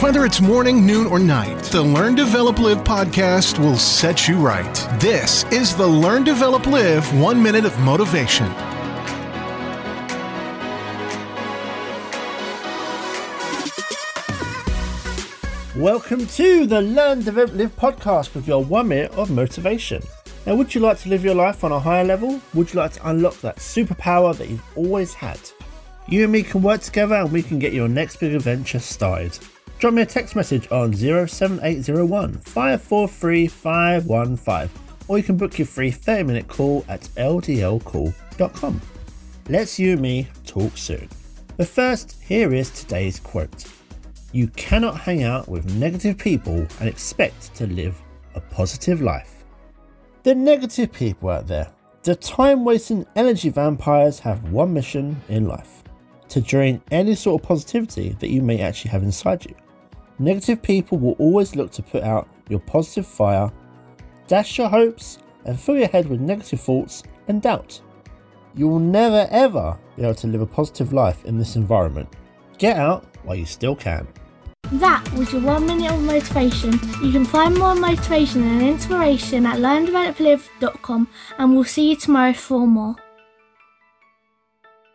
Whether it's morning, noon, or night, the Learn, Develop, Live podcast will set you right. This is the Learn, Develop, Live One Minute of Motivation. Welcome to the Learn, Develop, Live podcast with your one minute of motivation. Now, would you like to live your life on a higher level? Would you like to unlock that superpower that you've always had? You and me can work together and we can get your next big adventure started. Drop me a text message on 07801 543 515 or you can book your free 30 minute call at ldlcall.com. Let's you and me talk soon. But first, here is today's quote You cannot hang out with negative people and expect to live a positive life. The negative people out there, the time wasting energy vampires have one mission in life to drain any sort of positivity that you may actually have inside you. Negative people will always look to put out your positive fire, dash your hopes, and fill your head with negative thoughts and doubt. You will never ever be able to live a positive life in this environment. Get out while you still can. That was your one minute of motivation. You can find more motivation and inspiration at learndeveloplive.com and we'll see you tomorrow for more.